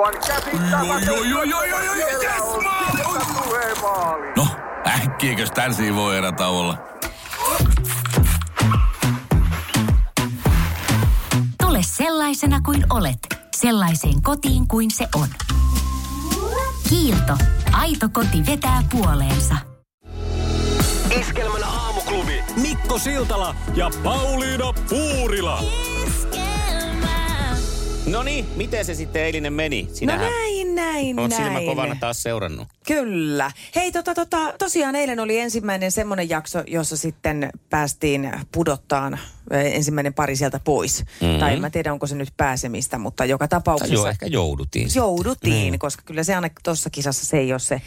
Aivan käsittämätöntä. No, äkkiäkös tän voi erä olla? Tule sellaisena kuin olet, sellaiseen kotiin kuin se on. Kiilto. Aito koti vetää puoleensa. Iskelmän aamuklubi. Mikko Siltala ja Pauliina Puurila. No niin, miten se sitten eilinen meni? No Sinähän näin, näin, oot näin. silmä kovana taas seurannut. Kyllä. Hei, tota, tota, tosiaan eilen oli ensimmäinen semmoinen jakso, jossa sitten päästiin pudottaan ensimmäinen pari sieltä pois. Mm-hmm. Tai en mä tiedä, onko se nyt pääsemistä, mutta joka Tai tapauksessa... joo, ehkä joudutiin. Jouduttiin, koska kyllä se aina tuossa kisassa se ei ole se äh,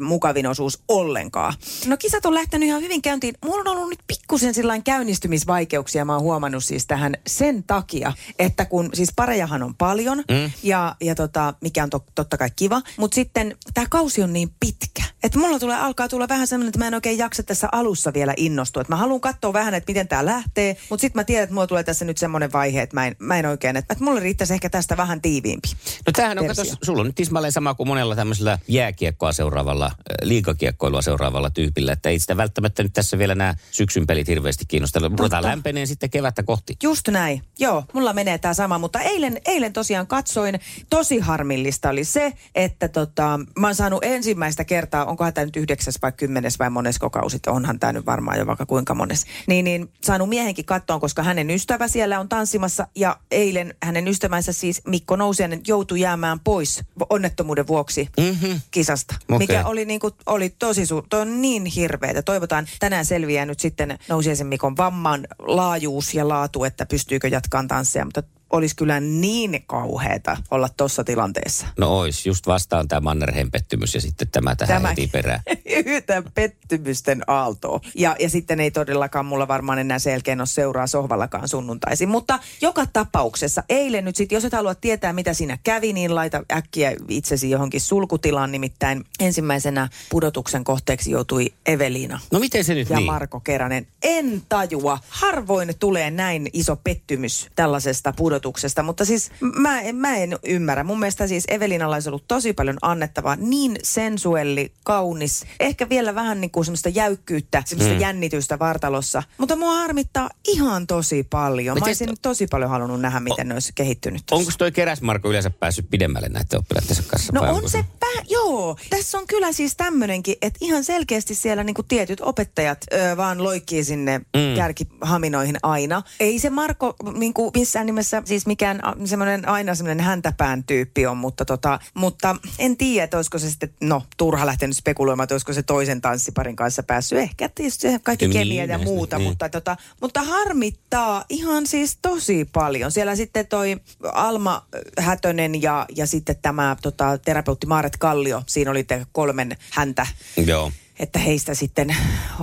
mukavin osuus ollenkaan. No kisat on lähtenyt ihan hyvin käyntiin. Mulla on ollut nyt pikkusen sillain käynnistymisvaikeuksia, mä oon huomannut siis tähän sen takia, että kun siis parejahan on paljon mm. ja, ja tota, mikä on to, totta kai kiva, mutta sitten tämä kausi on niin pitkä, että mulla tulee, alkaa tulla vähän sellainen, että mä en oikein jaksa tässä alussa vielä innostua. Että mä haluan katsoa vähän, että miten tämä lähtee, mutta sitten mä tiedän, että mulla tulee tässä nyt semmoinen vaihe, että mä en, mä en oikein, että, että mulle riittäisi ehkä tästä vähän tiiviimpi. No tämähän on, kato, sulla on nyt tismalleen sama kuin monella tämmöisellä jääkiekkoa seuraavalla, liikakiekkoilua seuraavalla tyypillä, että ei sitä välttämättä nyt tässä vielä nämä syksyn pelit hirveästi kiinnostella. Ruvetaan Mutta- lämpeneen sitten kevättä kohti. Just näin. Joo, mulla menee tämä sama, mutta eilen, eilen tosiaan katsoin, tosi harmillista oli se, että tota, mä oon saanut ensimmäistä kertaa, onkohan tämä nyt yhdeksäs vai kymmenes vai monesko kausi, onhan tämä nyt varmaan jo vaikka kuinka mones, niin, niin saanut miehenkin kattoon, koska hänen ystävä siellä on tanssimassa ja eilen hänen ystävänsä siis Mikko Nousiainen joutui jäämään pois onnettomuuden vuoksi mm-hmm. kisasta, Okei. mikä oli, niin kuin, oli tosi su- toi on niin hirveetä. Toivotaan tänään selviää nyt sitten Nousiaisen Mikon vamman laajuus ja laatu, että pystyykö jatkaan tansseja, mutta olisi kyllä niin kauheeta olla tuossa tilanteessa. No ois, just vastaan tämä Mannerheim pettymys ja sitten tämä tähän Tämä- heti perään. Yhtä pettymysten aaltoa. Ja, ja sitten ei todellakaan mulla varmaan enää selkeän ole seuraa sohvallakaan sunnuntaisin. Mutta joka tapauksessa eilen nyt sitten, jos et halua tietää mitä siinä kävi, niin laita äkkiä itsesi johonkin sulkutilaan. Nimittäin ensimmäisenä pudotuksen kohteeksi joutui Eveliina No miten se nyt ja niin? Marko Keränen. En tajua. Harvoin tulee näin iso pettymys tällaisesta pudotuksesta, mutta siis mä, en- mä en ymmärrä. Mun mielestä siis Evelinalla olisi ollut tosi paljon annettavaa. Niin sensuelli, kaunis, ehkä vielä vähän niin kuin semmoista jäykkyyttä, semmoista mm. jännitystä vartalossa. Mutta mua harmittaa ihan tosi paljon. Mä olisin tosi paljon halunnut nähdä, miten ne olisi kehittynyt. tossa. Onko toi keräsmarko yleensä päässyt pidemmälle näiden oppilaittensa kanssa? No on se pää, joo. Tässä on kyllä siis tämmöinenkin, että ihan selkeästi siellä niinku tietyt opettajat ö, vaan loikkii sinne mm. kärkihaminoihin aina. Ei se Marko niinku missään nimessä siis mikään semmoinen aina semmoinen häntäpään tyyppi on, mutta, tota, mutta en tiedä, että olisiko se sitten, no turha lähtenyt spekuloimaan, että olisiko se toisen tanssiparin kanssa päässyt. Ehkä tietysti kaikki kemia ja muuta, niin. mutta, tota, mutta harmittaa ihan siis tosi paljon. Siellä sitten toi Alma Hätönen ja, ja sitten tämä tota, terapeutti Maaret Kallio, siinä oli te kolmen häntä, Joo. Että heistä sitten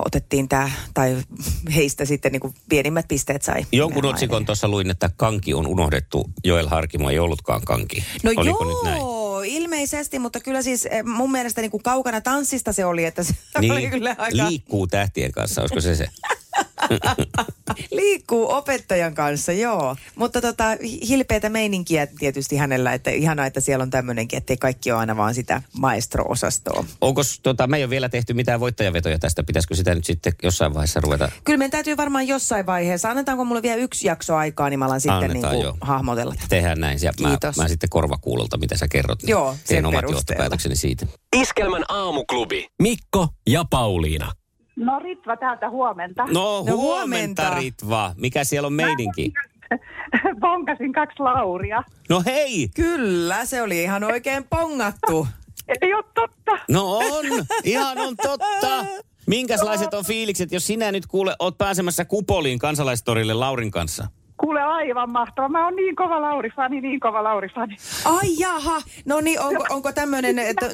otettiin tämä, tai heistä sitten niin pienimmät pisteet sai. Jonkun otsikon tuossa luin, että kanki on unohdettu. Joel Harkimo ei ollutkaan kanki. No Oliko joo, nyt näin? ilmeisesti, mutta kyllä siis eh, mun mielestä niin kuin kaukana tanssista se oli, että se oli kyllä aika... liikkuu tähtien kanssa, olisiko se se? Liikkuu opettajan kanssa, joo. Mutta tota, hilpeätä meininkiä tietysti hänellä, että ihanaa, että siellä on tämmöinenkin, ettei kaikki ole aina vaan sitä maestro-osastoa. Onko tota, me ei ole vielä tehty mitään voittajavetoja tästä? Pitäisikö sitä nyt sitten jossain vaiheessa ruveta? Kyllä meidän täytyy varmaan jossain vaiheessa, annetaanko mulle vielä yksi jakso aikaa, niin mä alan sitten niin Annetaan, kuin joo. hahmotella. Tehdään näin. Ja mä, Kiitos. mä, sitten korvakuulolta, mitä sä kerrot. niin Joo, teen sen omat perusteella. johtopäätökseni siitä. Iskelmän aamuklubi. Mikko ja Pauliina. No Ritva täältä huomenta. No, No huomenta, huomenta. Ritva. Mikä siellä on meidinki? Bonkasin kaksi lauria. No hei! Kyllä, se oli ihan oikein pongattu. Ei ole totta. No on, ihan on totta. Minkäslaiset on fiilikset, jos sinä nyt kuule, oot pääsemässä Kupoliin kansalaistorille Laurin kanssa? Kuule aivan mahtava. Mä oon niin kova Lauri-fani, niin kova Lauri-fani. Ai jaha, no niin, onko, onko tämmöinen, että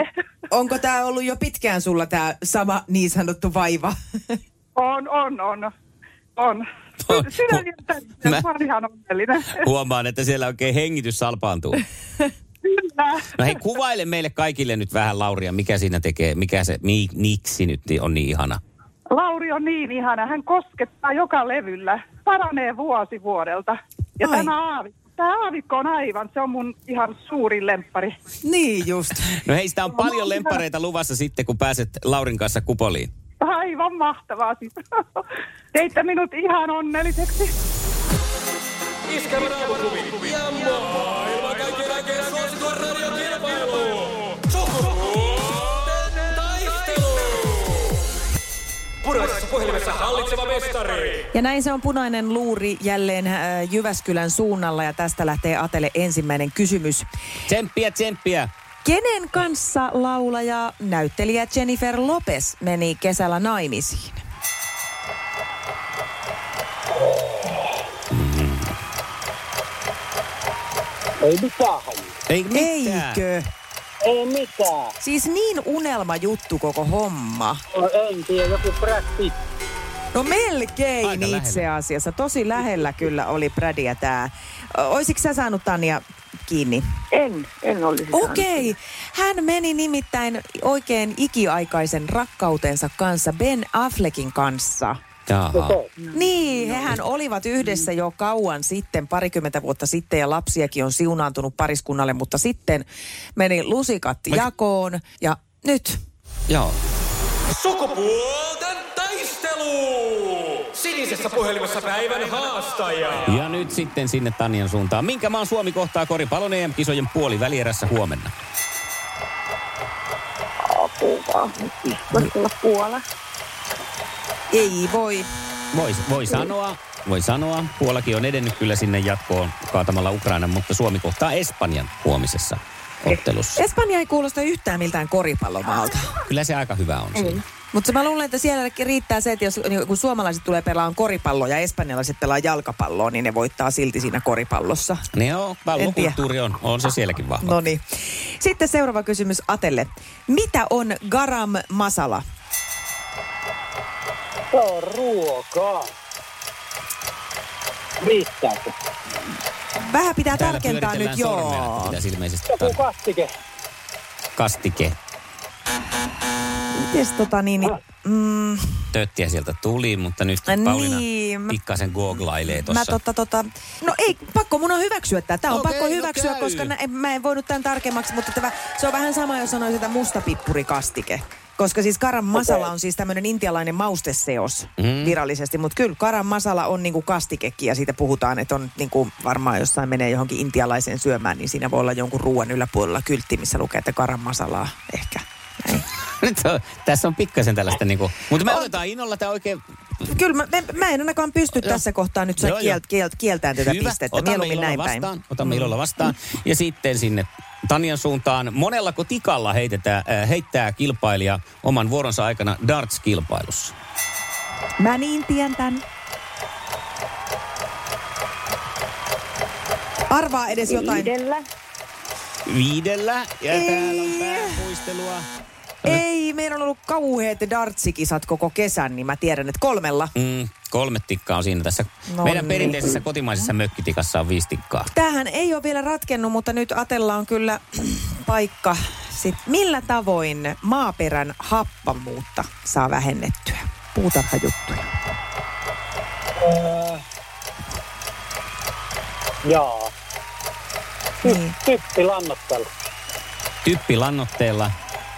onko tämä ollut jo pitkään sulla tämä sama niin sanottu vaiva? On, on, on. On. On. Sydän ja Mä- ihan onnellinen. Huomaan, että siellä oikein hengitys salpaantuu. Kyllä. No hei, kuvaile meille kaikille nyt vähän Lauria, mikä siinä tekee, mikä se, mi, miksi nyt on niin ihana. Lauri on niin ihana. Hän koskettaa joka levyllä. Paranee vuosi vuodelta. Ja Ai. tämä aavi, tämä aavikko on aivan, se on mun ihan suurin lemppari. Niin just. No hei, sitä on paljon lempareita luvassa sitten, kun pääset Laurin kanssa kupoliin. Aivan mahtavaa siis. Teitte minut ihan onnelliseksi. Iskelmän aamuklubi ja maailman puhelimessa hallitseva mestari. Ja näin se on punainen luuri jälleen äh, Jyväskylän suunnalla ja tästä lähtee Atelle ensimmäinen kysymys. Tsemppiä, tsemppiä. Kenen kanssa laulaja näyttelijä Jennifer Lopez meni kesällä naimisiin? Ei mitään. Ei mitään. Eikö? Ei mitään. Siis niin unelma juttu koko homma. No, en tiedä, joku Brad Pitt. No melkein Aika itse lähellä. asiassa. Tosi lähellä kyllä oli Bradia tää. Oisitko sä saanut Tanja kiinni? En, en olisi saanut. Okei. Hän meni nimittäin oikein ikiaikaisen rakkautensa kanssa Ben Affleckin kanssa. Jaha. Niin, hehän olivat yhdessä jo kauan sitten, parikymmentä vuotta sitten, ja lapsiakin on siunaantunut pariskunnalle, mutta sitten meni lusikat jakoon, ja nyt Joo. Sukupuolten taistelu. Sinisessä puhelimessa päivän haastaja. Ja nyt sitten sinne Tanjan suuntaan. Minkä maan Suomi kohtaa koripallon EM-kisojen puoli välierässä huomenna? Apua. Voisi olla Puola. Ei voi. Voi, voi sanoa, voi sanoa. Puolakin on edennyt kyllä sinne jatkoon kaatamalla Ukrainan, mutta Suomi kohtaa Espanjan huomisessa ottelussa. Espanja ei kuulosta yhtään miltään koripallomaalta. Kyllä se aika hyvä on siinä. Mutta mä luulen, että siellä riittää se, että jos, niin kun suomalaiset tulee pelaan koripalloa ja espanjalaiset pelaa jalkapalloa, niin ne voittaa silti siinä koripallossa. Niin joo, pallokulttuuri on, on se sielläkin vahva. No niin. Sitten seuraava kysymys Atelle. Mitä on garam masala? Se on ruokaa. Riittääkö? Vähän pitää Täällä tarkentaa nyt, joo. pitäisi ilmeisesti Joku tar- kastike. kastike. Mites tota niin, niin mm, Töttiä sieltä tuli, mutta nyt Niin, Pauliina mä- pikkasen googlailee mä tuossa. tota tota, no ei, pakko mun on hyväksyä tämä. Tämä on Okei, pakko no hyväksyä, käy. koska nä, en, mä en voinut tämän tarkemmaksi, mutta tämä, se on vähän sama, jos sanoisin, että mustapippurikastike. Koska siis garam masala on siis tämmöinen intialainen mausteseos Mm. virallisesti, mutta kyllä garam masala on niinku kastikekin ja siitä puhutaan, että on niinku varmaan jossain menee johonkin intialaiseen syömään, niin siinä voi olla jonkun ruoan yläpuolella kyltti, missä lukee, että garam masalaa ehkä. Näin. Nyt on, tässä on pikkasen tällaista niinku, mutta me otetaan innolla tämä oikein Kyllä mä, mä, en ainakaan pysty Joo. tässä kohtaa nyt Joo, kielt, kielt, kieltään tätä hyvä. pistettä. Otamme Mieluummin näin vastaan. päin. Otamme ilolla vastaan. Ja sitten sinne Tanjan suuntaan. Monellako tikalla heitetään, äh, heittää kilpailija oman vuoronsa aikana darts-kilpailussa? Mä niin tiedän tän. Arvaa edes jotain. Viidellä. Viidellä. Ja täällä on päämuistelua. Ei, meillä on ollut kauheat dartsikisat koko kesän, niin mä tiedän, että kolmella. Mm, kolme tikkaa on siinä tässä. No Meidän niin. perinteisessä kotimaisessa mökkitikassa on viisi tikkaa. Tämähän ei ole vielä ratkennut, mutta nyt Atella on kyllä paikka. Sit millä tavoin maaperän happamuutta saa vähennettyä? Puutarhajuttuja. Öö, jaa. Niin. Typpi lannottelu.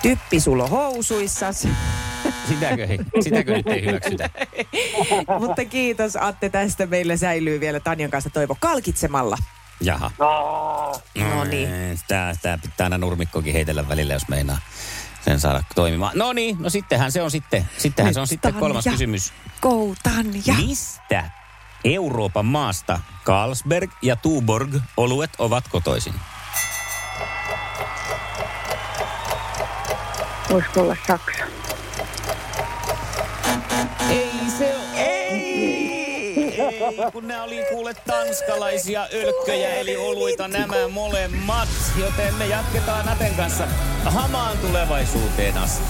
Typpi sulo housuissas. Sitäkö, ei- sitäkö nyt ei hyväksytä? mutta kiitos Atte, tästä meillä säilyy vielä Tanjan kanssa toivo kalkitsemalla. Jaha. Aa, No niin. Tää, tää pitää aina nurmikkokin heitellä välillä, jos meinaa sen saada toimimaan. No niin, no sittenhän se on sitten, sittenhän se on sitten kolmas kysymys. Go Tanja. Mistä Euroopan maasta Carlsberg ja Tuborg oluet ovat kotoisin? Voisiko olla Saksa? Ei se ole. Ei, ei, kun nämä oli kuule tanskalaisia ölkköjä, eli oluita nämä molemmat. Joten me jatketaan Naten kanssa hamaan tulevaisuuteen asti.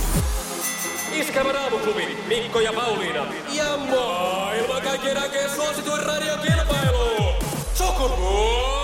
Iskelmän aamuklubi Mikko ja Pauliina. Ja maailman kaikkien aikeen suosituen radiokilpailu. Sukupuolten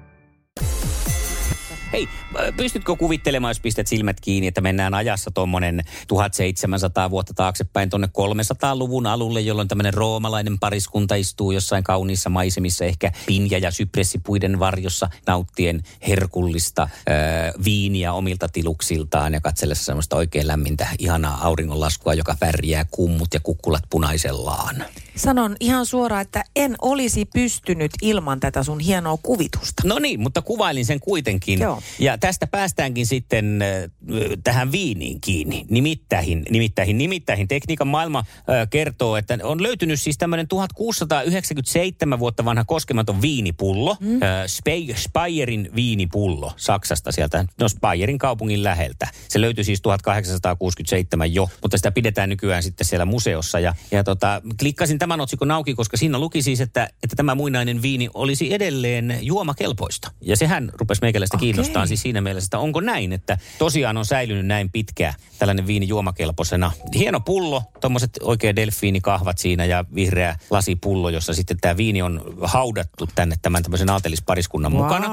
Hei, pystytkö kuvittelemaan, jos pistät silmät kiinni, että mennään ajassa tuommoinen 1700 vuotta taaksepäin tuonne 300-luvun alulle, jolloin tämmöinen roomalainen pariskunta istuu jossain kauniissa maisemissa, ehkä pinja- ja sypressipuiden varjossa, nauttien herkullista ö, viiniä omilta tiluksiltaan ja katsellessa semmoista oikein lämmintä, ihanaa auringonlaskua, joka värjää kummut ja kukkulat punaisellaan. Sanon ihan suoraan, että en olisi pystynyt ilman tätä sun hienoa kuvitusta. No niin, mutta kuvailin sen kuitenkin. Joo. Ja tästä päästäänkin sitten äh, tähän viiniin kiinni. Nimittäin, nimittäin, nimittäin tekniikan maailma kertoo, että on löytynyt siis tämmöinen 1697 vuotta vanha koskematon viinipullo. Mm. Spe- Speyerin viinipullo Saksasta sieltä, no Speyerin kaupungin läheltä. Se löytyi siis 1867 jo, mutta sitä pidetään nykyään sitten siellä museossa. Ja, ja tota, klikkasin tämän otsikon auki, koska siinä luki siis, että, että tämä muinainen viini olisi edelleen juomakelpoista. Ja sehän rupesi meikäläistä Okei. kiinnostaa siis siinä mielessä, että onko näin, että tosiaan on säilynyt näin pitkään tällainen viini juomakelpoisena. Hieno pullo, tuommoiset oikein delfiinikahvat siinä ja vihreä lasipullo, jossa sitten tämä viini on haudattu tänne tämän tämmöisen aatelispariskunnan Wow. mukana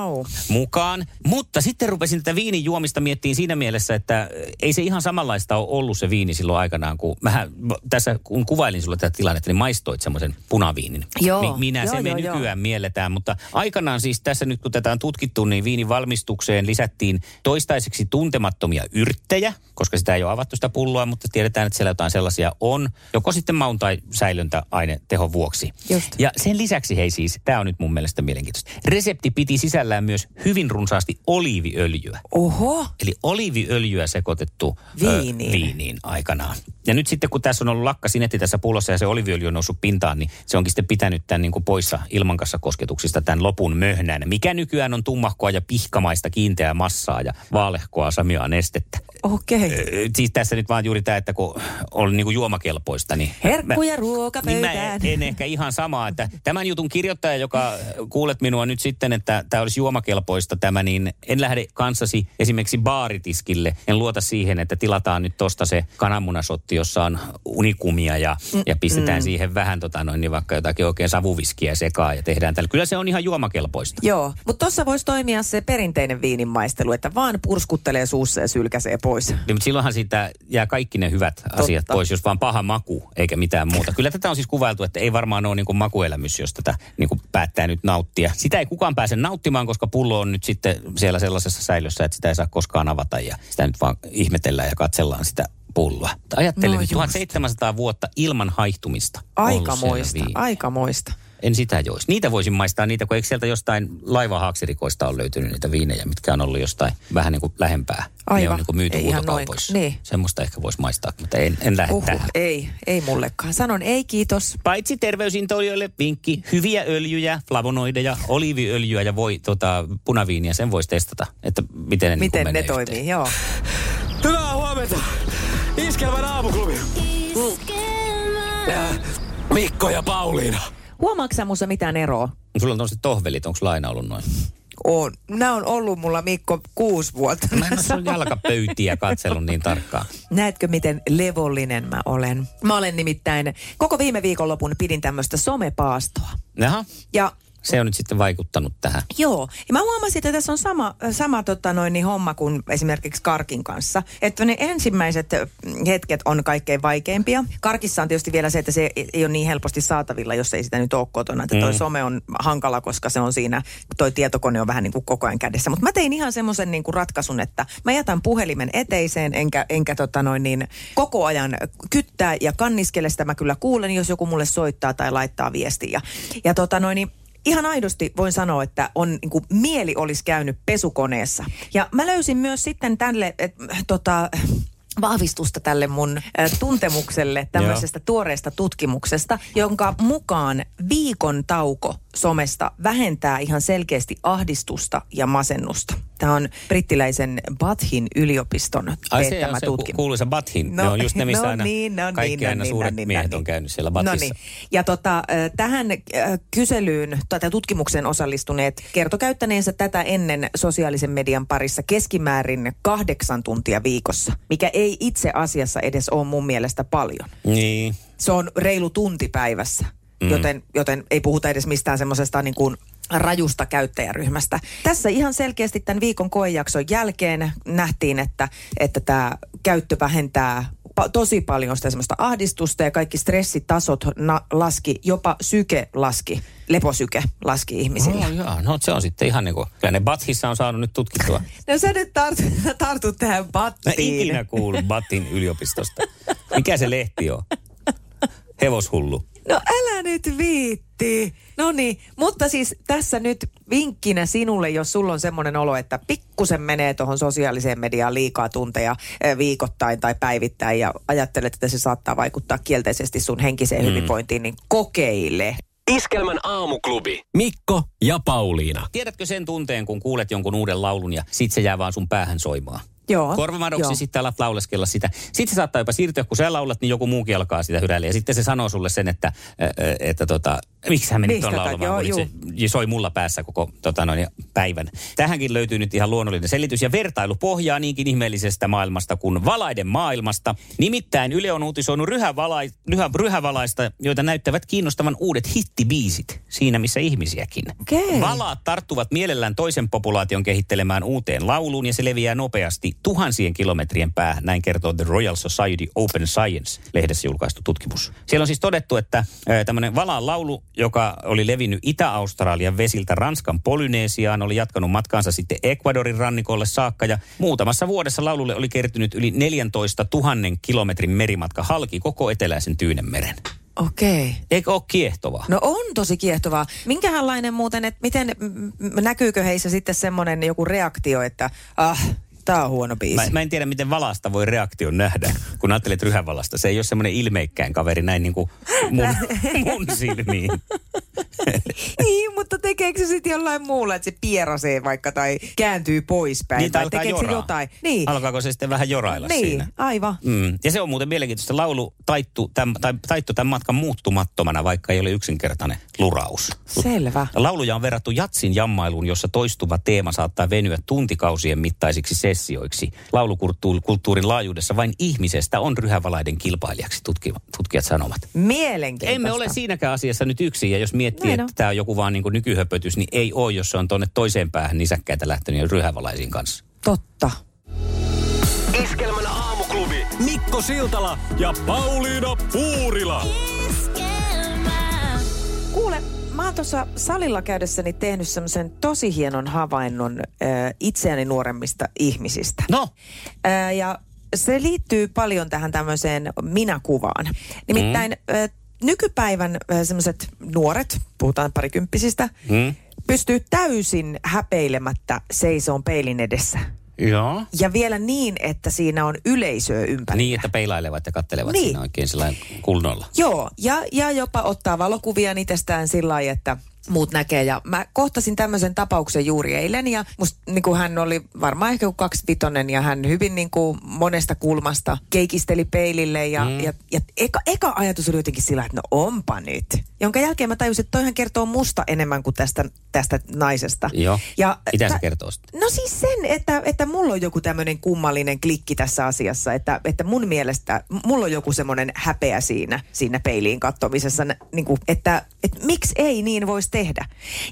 mukaan. Mutta sitten rupesin tätä viinin juomista miettiin siinä mielessä, että ei se ihan samanlaista ole ollut se viini silloin aikanaan, kun mähän tässä kun kuvailin sulle tätä tilannetta, niin maistoit semmoisen punaviinin. Joo. Mi- minä Joo, se me joo, joo. nykyään mielletään, mutta aikanaan siis tässä nyt kun tätä on tutkittu, niin viinin valmistukseen lisättiin toistaiseksi tuntemattomia yrttejä, koska sitä ei ole avattu sitä pulloa, mutta tiedetään, että siellä jotain sellaisia on, joko sitten maun tai säilöntäaine tehon vuoksi. Just. Ja sen lisäksi, hei siis, tämä on nyt mun mielestä mielenkiintoista. Resepti piti sisällään myös hyvin runsaasti oliiviöljyä. Oho, Eli oliiviöljyä sekoitettu Viiniin. Ö, viiniin aikanaan. Ja nyt sitten kun tässä on ollut lakkasinetti tässä pullossa ja se oliiviöljy on noussut pintaan, niin se onkin sitten pitänyt tämän niin kuin poissa ilmankassa kosketuksista tämän lopun möhnän. Mikä nykyään on tummahkoa ja pihkamaista kiinteää massaa ja vaalehkoa samiaa nestettä. Okei. Siis tässä nyt vaan juuri tämä, että kun on niin kuin juomakelpoista, niin... Herkkuja mä- ruoka niin mä en, en ehkä ihan samaa, että tämän jutun kirjoittaja, joka kuulet minua nyt sitten, että tämä olisi juomakelpoista tämä, niin en lähde kanssasi esimerkiksi baaritiskille. En luota siihen, että tilataan nyt tosta se kananmunasotti, jossa on unikumia ja, ja pistetään siihen vähän tota noin, niin vaikka jotakin oikein savuviskiä sekaan ja tehdään tällä. Kyllä se on ihan juomakelpoista. Joo, mutta tuossa voisi toimia se perinteinen viininmaistelu, että vaan purskuttelee suussa ja sylkäsee pois. Niin, mutta silloinhan siitä jää kaikki ne hyvät asiat pois, jos vaan paha maku eikä mitään muuta. Kyllä tätä on siis kuvailtu, että ei varmaan ole niin kuin makuelämys, jos tätä niin kuin päättää nyt nauttia. Sitä ei kukaan pääse nauttimaan, koska pullo on nyt sitten siellä sellaisessa säilössä, että sitä ei saa koskaan avata ja sitä nyt vaan ihmetellään ja katsellaan sitä pulloa. Ajattelen, No no just. 1700 vuotta ilman haihtumista. Aikamoista, aikamoista. En sitä joisi. Niitä voisin maistaa niitä, kun eikö sieltä jostain laivahaaksirikoista on löytynyt niitä viinejä, mitkä on ollut jostain vähän niin kuin lähempää. Ne Aivan. on niin kuin myyty huutokaupoissa. Niin. Semmoista ehkä voisi maistaa, mutta en, en lähde Uhuh, tähän. ei, ei mullekaan. Sanon ei kiitos. Paitsi terveysintoilijoille vinkki, hyviä öljyjä, flavonoideja, oliiviöljyä ja voi, tota, punaviiniä, sen voisi testata, että miten ne, niin kuin Miten ne menee toimii, yhteen. joo. Hyvää huomenta! Iskelmän aamuklubi. Äh, Mikko ja Pauliina. Huomaatko Musa mitään eroa? Sulla on tuollaiset tohvelit, onko laina ollut noin? On. Nämä on ollut mulla Mikko kuusi vuotta. Mä en ole sun jalkapöytiä katsellut niin tarkkaan. Näetkö, miten levollinen mä olen? Mä olen nimittäin, koko viime viikonlopun pidin tämmöistä somepaastoa. Jaha, Ja se on nyt sitten vaikuttanut tähän. Joo, ja mä huomasin, että tässä on sama, sama tota noin, niin homma kuin esimerkiksi Karkin kanssa. Että ne ensimmäiset hetket on kaikkein vaikeimpia. Karkissa on tietysti vielä se, että se ei ole niin helposti saatavilla, jos ei sitä nyt ole kotona. Että toi Mm. some on hankala, koska se on siinä, toi tietokone on vähän niin kuin koko ajan kädessä. Mutta mä tein ihan semmoisen niin kuin ratkaisun, että mä jätän puhelimen eteiseen, enkä, enkä tota noin niin, koko ajan kyttää ja kanniskele sitä. Mä kyllä kuulen, jos joku mulle soittaa tai laittaa viestiä. Ja, ja tota noin niin, ihan aidosti voin sanoa, että on niin kuin, mieli olisi käynyt pesukoneessa. Ja mä löysin myös sitten tälle, et, tota, vahvistusta tälle mun ä, tuntemukselle tämmöisestä tuoreesta tutkimuksesta, jonka mukaan viikon tauko somesta vähentää ihan selkeästi ahdistusta ja masennusta. Tämä on brittiläisen Bathin yliopiston Ai se teettämä se tutkimus. ku- kuuluisa Bathin. No, ne on just ne, missä no aina niin, no kaikki niin, no aina niin, suuret no niin, no miehet niin. on käynyt siellä No Bathissa. niin. Ja tota, äh, tähän äh, kyselyyn, tätä tutkimukseen osallistuneet kertoi käyttäneensä tätä ennen sosiaalisen median parissa keskimäärin kahdeksan tuntia viikossa, mikä ei itse asiassa edes ole mun mielestä paljon. Niin. Se on reilu tunti päivässä, mm. joten, joten ei puhuta edes mistään semmoisesta niin kuin rajusta käyttäjäryhmästä. Tässä ihan selkeästi tämän viikon koejakson jälkeen nähtiin, että, että tämä käyttö vähentää tosi paljon sitä semmoista ahdistusta ja kaikki stressitasot na- laski, jopa syke laski, leposyke laski ihmisillä. Oh, joo, no se on sitten ihan niin kuin, kyllä ne Bathissa on saanut nyt tutkittua. No sä nyt tartut, tartut tähän Mä battiin. ikinä kuullut Bathin yliopistosta. Mikä se lehti on? Hevoshullu. No älä nyt viitti. No niin, mutta siis tässä nyt vinkkinä sinulle, jos sulla on semmoinen olo, että pikkusen menee tuohon sosiaaliseen mediaan liikaa tunteja eh, viikoittain tai päivittäin ja ajattelet, että se saattaa vaikuttaa kielteisesti sun henkiseen mm. hyvinvointiin, niin kokeile. Iskelmän aamuklubi. Mikko ja Pauliina. Tiedätkö sen tunteen, kun kuulet jonkun uuden laulun ja sit se jää vaan sun päähän soimaan? Joo. Korvamadoksi sitten alat lauleskella sitä. Sitten se saattaa jopa siirtyä, kun sä laulat, niin joku muukin alkaa sitä hyräillä. Ja sitten se sanoo sulle sen, että, että, että tota, miksi hän menit Mistä tuon laulamaan, joo, kun se soi mulla päässä koko tota noin, päivän. Tähänkin löytyy nyt ihan luonnollinen selitys ja vertailu pohjaa niinkin ihmeellisestä maailmasta kuin valaiden maailmasta. Nimittäin Yle on uutisoinut ryhävalai, ryhä, ryhävalaista, joita näyttävät kiinnostavan uudet hittibiisit siinä, missä ihmisiäkin. Okei. Valaat tarttuvat mielellään toisen populaation kehittelemään uuteen lauluun ja se leviää nopeasti tuhansien kilometrien päähän. Näin kertoo The Royal Society Open Science-lehdessä julkaistu tutkimus. Siellä on siis todettu, että tämmöinen Valaan laulu, joka oli levinnyt Itä-Australian vesiltä Ranskan Polyneesiaan, oli jatkanut matkaansa sitten Ecuadorin rannikolle saakka ja muutamassa vuodessa laululle oli kertynyt yli 14 000 kilometrin merimatka halki koko eteläisen Tyynemeren. Okei. Eikö ole kiehtovaa? No on tosi kiehtovaa. Minkälainen muuten, että miten, m- näkyykö heissä sitten semmoinen joku reaktio, että ah, tää on huono biisi. Mä, mä en tiedä, miten valasta voi reaktion nähdä, kun ajattelet ryhävalasta. Se ei ole semmoinen ilmeikkään kaveri näin niin kuin mun, mun silmiin. niin, mutta tekeekö se sitten jollain muulla, että se pierasee vaikka tai kääntyy poispäin? Niitä tai alkaa tekeekö se joraa. jotain? Niin, Alkaako se sitten vähän jorailla niin siinä? aivan. Mm. Ja se on muuten mielenkiintoista. Laulu taittu tämän, tai, taittu tämän matkan muuttumattomana, vaikka ei ole yksinkertainen luraus. Selvä. Lauluja on verrattu jatsin jammailuun, jossa toistuva teema saattaa venyä tuntikausien mittaisiksi sessioiksi. Laulukulttuurin laajuudessa vain ihmisestä on ryhävalaiden kilpailijaksi, tutki, tutkijat sanovat. Mielenkiintoista. Emme ole siinäkään asiassa nyt yksin, ja jos miettii, Näin että on. tämä on joku vaan niin nykyhöpötys, niin ei ole, jos se on tuonne toiseen päähän nisäkkäitä lähtenyt ryhävalaisiin kanssa. Totta. Iskelmän aamuklubi. Mikko Siltala ja Pauliina Puurila. Kuule, mä oon tuossa salilla käydessäni tehnyt semmoisen tosi hienon havainnon äh, itseäni nuoremmista ihmisistä. No, Äh, ja se liittyy paljon tähän tämmöiseen minäkuvaan. Nimittäin Mm. äh, nykypäivän äh, semmoiset nuoret, puhutaan parikymppisistä, Mm. pystyy täysin häpeilemättä seisoon peilin edessä. Joo. Ja vielä niin, että siinä on yleisöä ympärillä. Niin, että peilailevat ja kattelevat Niin. siinä oikein sellainen kunnolla. Joo, ja, ja jopa ottaa valokuvia itsestään sillä lailla, että muut näkee. Ja mä kohtasin tämmöisen tapauksen juuri eilen ja musta niin kuin hän oli varmaan ehkä kaksivitonen ja hän hyvin niin kuin monesta kulmasta keikisteli peilille ja, mm. ja, ja eka, eka ajatus oli jotenkin sillä, että no onpa nyt. Jonka jälkeen mä tajusin, että toihan kertoo musta enemmän kuin tästä, tästä naisesta. Joo. Ja, Mitä se tä- kertoo sitten? No siis sen, että, että mulla on joku tämmöinen kummallinen klikki tässä asiassa, että, että mun mielestä mulla on joku semmoinen häpeä siinä, siinä peiliin kattomisessa, nä- niin kuin, että, että miksi ei niin voisi tehdä.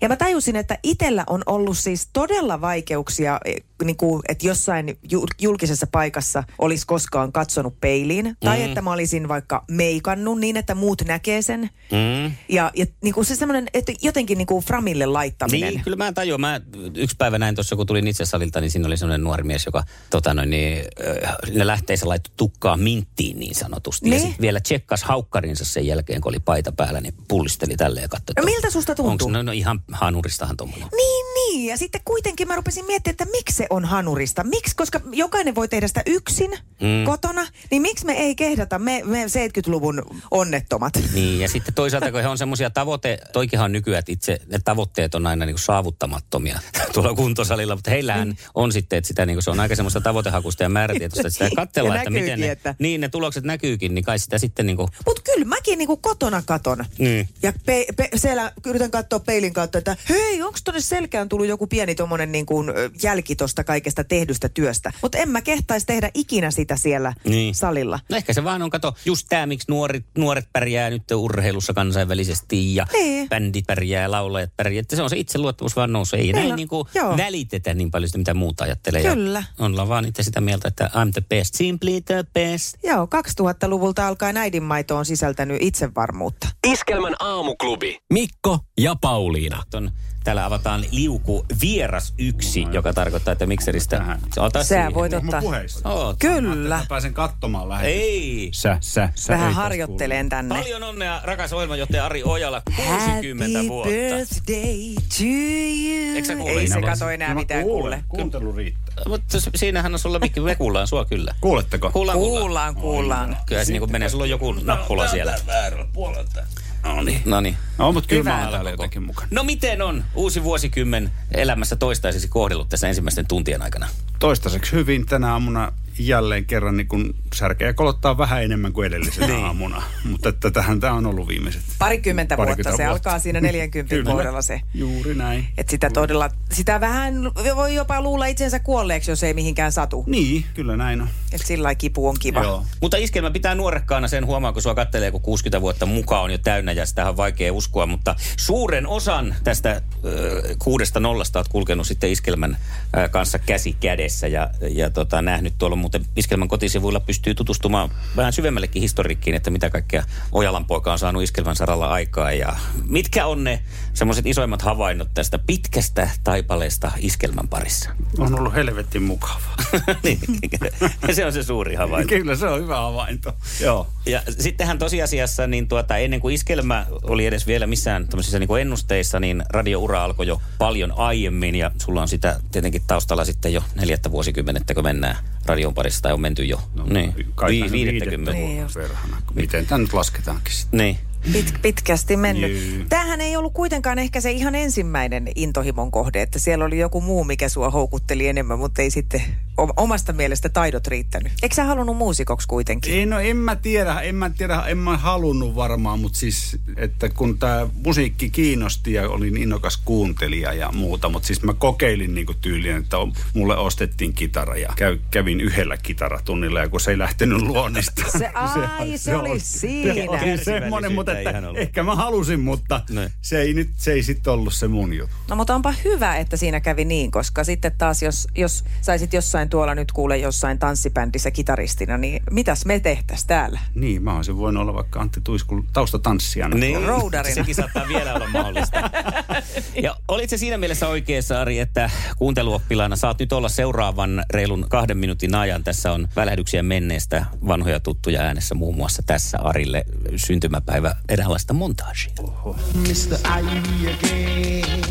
Ja mä tajusin, että itellä on ollut siis todella vaikeuksia, eh, niin kuin, että jossain ju- julkisessa paikassa olisi koskaan katsonut peiliin, tai että mä olisin vaikka meikannut niin, että muut näkee sen. Mm. Ja, ja niin kuin se semmoinen, että jotenkin niin kuin framille laittaminen. Niin, kyllä mä tajuan. Mä yksi päivä näin tuossa, kun tulin itse salilta, niin siinä oli semmoinen nuori mies, joka tota noin, niin, äh, ne lähteessä laittoi tukkaa minttiin niin sanotusti. Ja Niin. sitten vielä tsekkas haukkarinsa sen jälkeen, kun oli paita päällä, niin pullisteli tälle ja katsoi. No miltä susta tuntuu? Onko, no, no ihan hanuristahan tuommoinen. Niin, niin. Niin, ja sitten kuitenkin mä rupesin miettimään, että miksi se on hanurista. Miksi, koska jokainen voi tehdä sitä yksin mm. kotona, niin miksi me ei kehdata, me, me 70-luvun onnettomat. Niin, ja sitten toisaalta, kun he on semmoisia tavoite, toikinhan on nykyään, että itse ne tavoitteet on aina niin kuin saavuttamattomia tuolla kuntosalilla, mutta heillähän Niin. on sitten, että sitä niin kuin, se on aika semmoista tavoitehakusta ja määrätietoista, että sitä katsellaan, että miten ne, että- niin ne tulokset näkyykin, niin kai sitä sitten niin kuin, Mutta kyllä mäkin niinku kotona katon. Niin. Ja pe, pe, siellä yritän katsoa peilin kautta, että hei, onko tonne selkään tullut joku pieni tommonen niinku, ö, jälki tosta kaikesta tehdystä työstä. Mutta en mä kehtaisi tehdä ikinä sitä siellä Niin. salilla. No ehkä se vaan on, kato, just tämä, miksi nuoret, nuoret pärjää nyt urheilussa kansainvälisesti ja Niin. bändit pärjää ja laulajat pärjää. Että se on se itseluottamus vaan nousee. Ei näin niin kuin joo. välitetä niin paljon sitä, mitä muuta ajattelee. Kyllä. Ja ollaan vaan itse sitä mieltä, että I'm the best, simply the best. Joo, 2000-luvulta alkaen äidinmaito on sisältänyt itsevarmuutta. Iskelmän aamuklubi. Mikko ja Pauliina. On, täällä avataan liuku vieras yksi, joka tarkoittaa, että mikseristä... Ota Sä siihen. voit ottaa. Oot. Kyllä. Mä pääsen katsomaan lähetystä. Ei. Sä, sä, sä. Vähän harjoittelen tänne. Paljon onnea, rakas ohjelmanjohtaja Ari Ojala, 60 Happy vuotta. birthday to you. Eikö sä kuule Ei se kato enää No mitään kuule. Kuuntelu riittää. Mutta siinähän on sulla mikki, me kuullaan sua kyllä. Kuuletteko? Kuullaan, Kuullaan, kuullaan. Kyllä se niin menee, sulla on joku nappula siellä. Väärällä puolelta. No niin. No niin. No, mutta kyllä Hyvä. mä täällä jotenkin mukana. No miten on uusi vuosikymmen elämässä toistaiseksi kohdellut tässä ensimmäisten tuntien aikana? Toistaiseksi hyvin tänä aamuna jälleen kerran niin kun särkeä kolottaa vähän enemmän kuin edellisenä Niin. aamuna. Mutta että tähän tämä on ollut viimeiset. Parikymmentä vuotta. Parikymmentä Se vuotta. alkaa siinä 40 Kyllä. kohdalla se. Juuri näin. Että sitä todella, sitä vähän voi jopa luulla itsensä kuolleeksi, jos ei mihinkään satu. Niin, kyllä näin on. Että sillä kipu on kiva. Joo. Mutta iskelmä pitää nuorekkaana sen huomaa, kun sua kattelee, kun 60 vuotta mukaan on jo täynnä ja sitä on vaikea uskoa. Mutta suuren osan tästä äh, kuudesta nollasta oot kulkenut sitten iskelmän äh, kanssa käsi kädessä. Ja, ja tota, nähnyt tuolla muuten iskelmän kotisivuilla pystyy tutustumaan vähän syvemmällekin historiikkiin, että mitä kaikkea Ojalan poika on saanut iskelmän saralla aikaa. Ja mitkä on ne semmoiset isoimmat havainnot tästä pitkästä taipaleesta iskelmän parissa? On ollut helvetin mukavaa. niin, se on se suuri havainto. kyllä se on hyvä havainto. Joo. Ja sittenhän tosiasiassa, niin tuota, ennen kuin iskelmä oli edes vielä missään tämmöisissä niin ennusteissa, niin radioura alkoi jo paljon aiemmin. Ja sulla on sitä tietenkin taustalla sitten jo neljättä vuosikymmenettä, kun mennään radion parissa, tai on menty jo. No, niin, kai vi- tässä viidettä Niin vuotta verhana. Miten tämä nyt lasketaankin sitten? Niin. Pit, pitkästi mennyt. Juu. Tämähän ei ollut kuitenkaan ehkä se ihan ensimmäinen intohimon kohde, että siellä oli joku muu, mikä sua houkutteli enemmän, mutta ei sitten omasta mielestä taidot riittänyt. Eikö sä halunnut muusikoksi kuitenkin? Ei, no en mä tiedä, en mä tiedä, en mä halunnut varmaan, mutta siis, että kun tämä musiikki kiinnosti ja olin innokas kuuntelija ja muuta, mutta siis mä kokeilin niinku tyyliin, että on, mulle ostettiin kitara ja käy, kävin yhdellä kitaratunnilla ja kun se ei lähtenyt luonnista. Se- ai, se oli siinä. Se oli semmoinen, mutta että ihan ollut. ehkä mä halusin, mutta Ne. se ei nyt, se ei sitten ollut se mun juttu. No mutta onpa hyvä, että siinä kävi niin, koska sitten taas jos, jos saisit jossain tuolla nyt kuule jossain tanssibändissä kitaristina, niin mitäs me tehtäis täällä? Niin, mä olisin voinut olla vaikka Antti Tuiskun taustatanssijana. Niin, Roudarina. sekin saattaa vielä olla mahdollista. Ja olit se siinä mielessä oikeassa, Ari, että kuunteluoppilaana saat nyt olla seuraavan reilun kahden minuutin ajan. Tässä on välähdyksiä menneestä vanhoja tuttuja äänessä muun muassa tässä Arille syntymäpäivä eräänlaista montaasia. Mr. Irie again.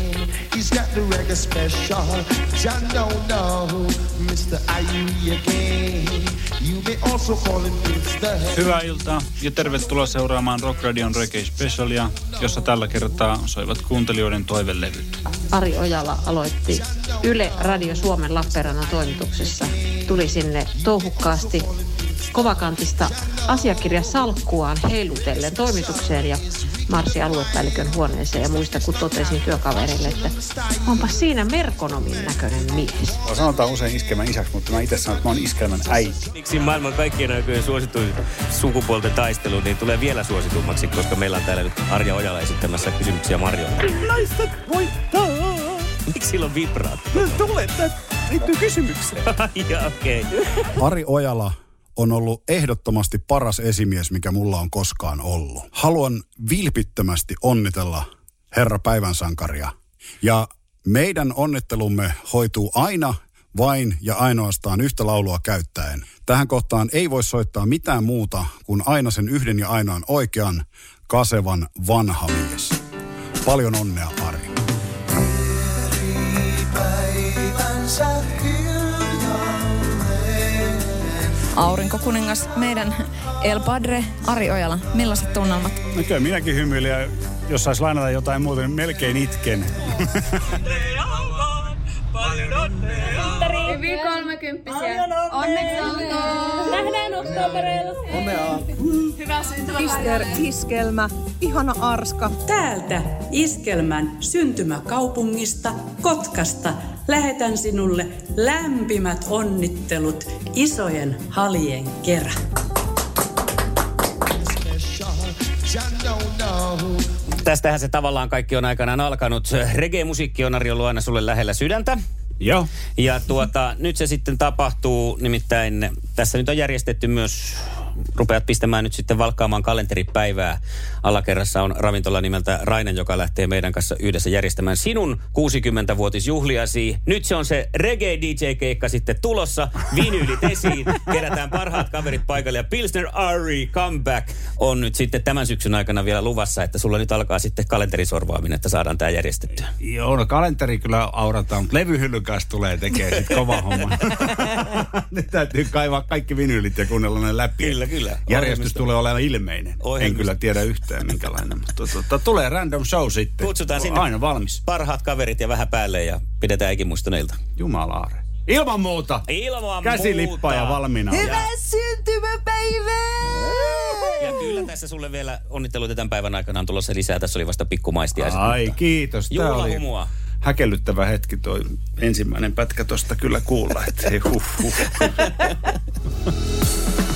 He's got the reggae special. John don't know. Mr. Irie again. You may also call him Mr. Hyvää iltaa ja tervetuloa seuraamaan Rock Radion Reggae Specialia, jossa tällä kertaa soivat kuuntelijoiden toivelevyt. Ari Ojala aloitti Yle Radio Suomen Lappeenrannan toimituksessa. Tuli sinne touhukkaasti kovakantista asiakirjasalkkuaan heilutellen toimitukseen ja marssi aluepäällikön huoneeseen ja muista kun totesin työkaverille, että onpa siinä merkonomin näköinen mies. Sanotaan usein iskelmän isäksi, mutta mä itse sanon, että mä oon iskelmän äiti. Miksi maailman kaikkien aikojen suosituin sukupuolten taistelu niin tulee vielä suositummaksi, koska meillä on täällä nyt Arja Ojala esittämässä kysymyksiä Marjolle. Naiset voittaa! Miksi sillä on vibraat? Tule, tämä liittyy kysymykseen. ja okei. Okay. Ari Ojala on ollut ehdottomasti paras esimies, mikä mulla on koskaan ollut. Haluan vilpittömästi onnitella herra päivän sankaria. Ja meidän onnittelumme hoituu aina vain ja ainoastaan yhtä laulua käyttäen. Tähän kohtaan ei voi soittaa mitään muuta kuin aina sen yhden ja ainoan oikean, kasevan vanha mies. Paljon onnea, Ari. Aurinkokuningas, meidän El Padre Ari Ojala. Millaiset tunnelmat? No kyllä minäkin hymyilen ja jos saisi lainata jotain muuta, niin melkein itken. Hyvin kolmekymppisiä. Onneksi olkoon. Nähdään Oktobereilla. Onnea. Hyvää syntymäpäivää. Mister Iskelmä, ihana Arska. Täältä Iskelmän syntymäkaupungista Kotkasta lähetän sinulle lämpimät onnittelut isojen halien kerran. Tästähän se tavallaan kaikki on aikanaan alkanut. Reggae-musiikki on Ari ollut aina sulle lähellä sydäntä. Joo. Ja tuota, nyt se sitten tapahtuu, nimittäin tässä nyt on järjestetty myös, rupeat pistämään nyt sitten valkkaamaan kalenteripäivää. Alakerrassa on ravintola nimeltä Rainen, joka lähtee meidän kanssa yhdessä järjestämään sinun 60-vuotisjuhliasi. Nyt se on se reggae DJ-keikka sitten tulossa. Vinyylit esiin, kerätään parhaat kaverit paikalle ja Pilsner Ari Comeback on nyt sitten tämän syksyn aikana vielä luvassa, että sulla nyt alkaa sitten kalenterisorvaaminen, että saadaan tämä järjestettyä. Joo, no kalenteri kyllä aurataan, mutta levyhyllyn kanssa tulee tekee sitten kova homma. Nyt täytyy kaivaa kaikki vinyylit ja kuunnella ne läpi. Kyllä, kyllä. Järjestys Ohjelmisto. tulee olemaan ilmeinen. En Ohjelmisto. kyllä tiedä yhtään minkälainen, mutta tota, tulee random show sitten. Kutsutaan sinne Aina valmis. parhaat kaverit ja vähän päälle ja pidetään ikimuistoneilta. Jumalaare. Ilman muuta. Ilman Käsilippa ja valmiina. Hyvää syntymäpäivää! Ja kyllä tässä sulle vielä onnitteluita tämän päivän aikana on tulossa lisää. Tässä oli vasta pikkumaistiaiset. Ai kiitos. Tää oli Juhlahumua. häkellyttävä hetki toi ensimmäinen pätkä tosta kyllä kuulla. Että hei, huh, huh.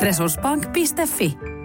Resurssbank.fi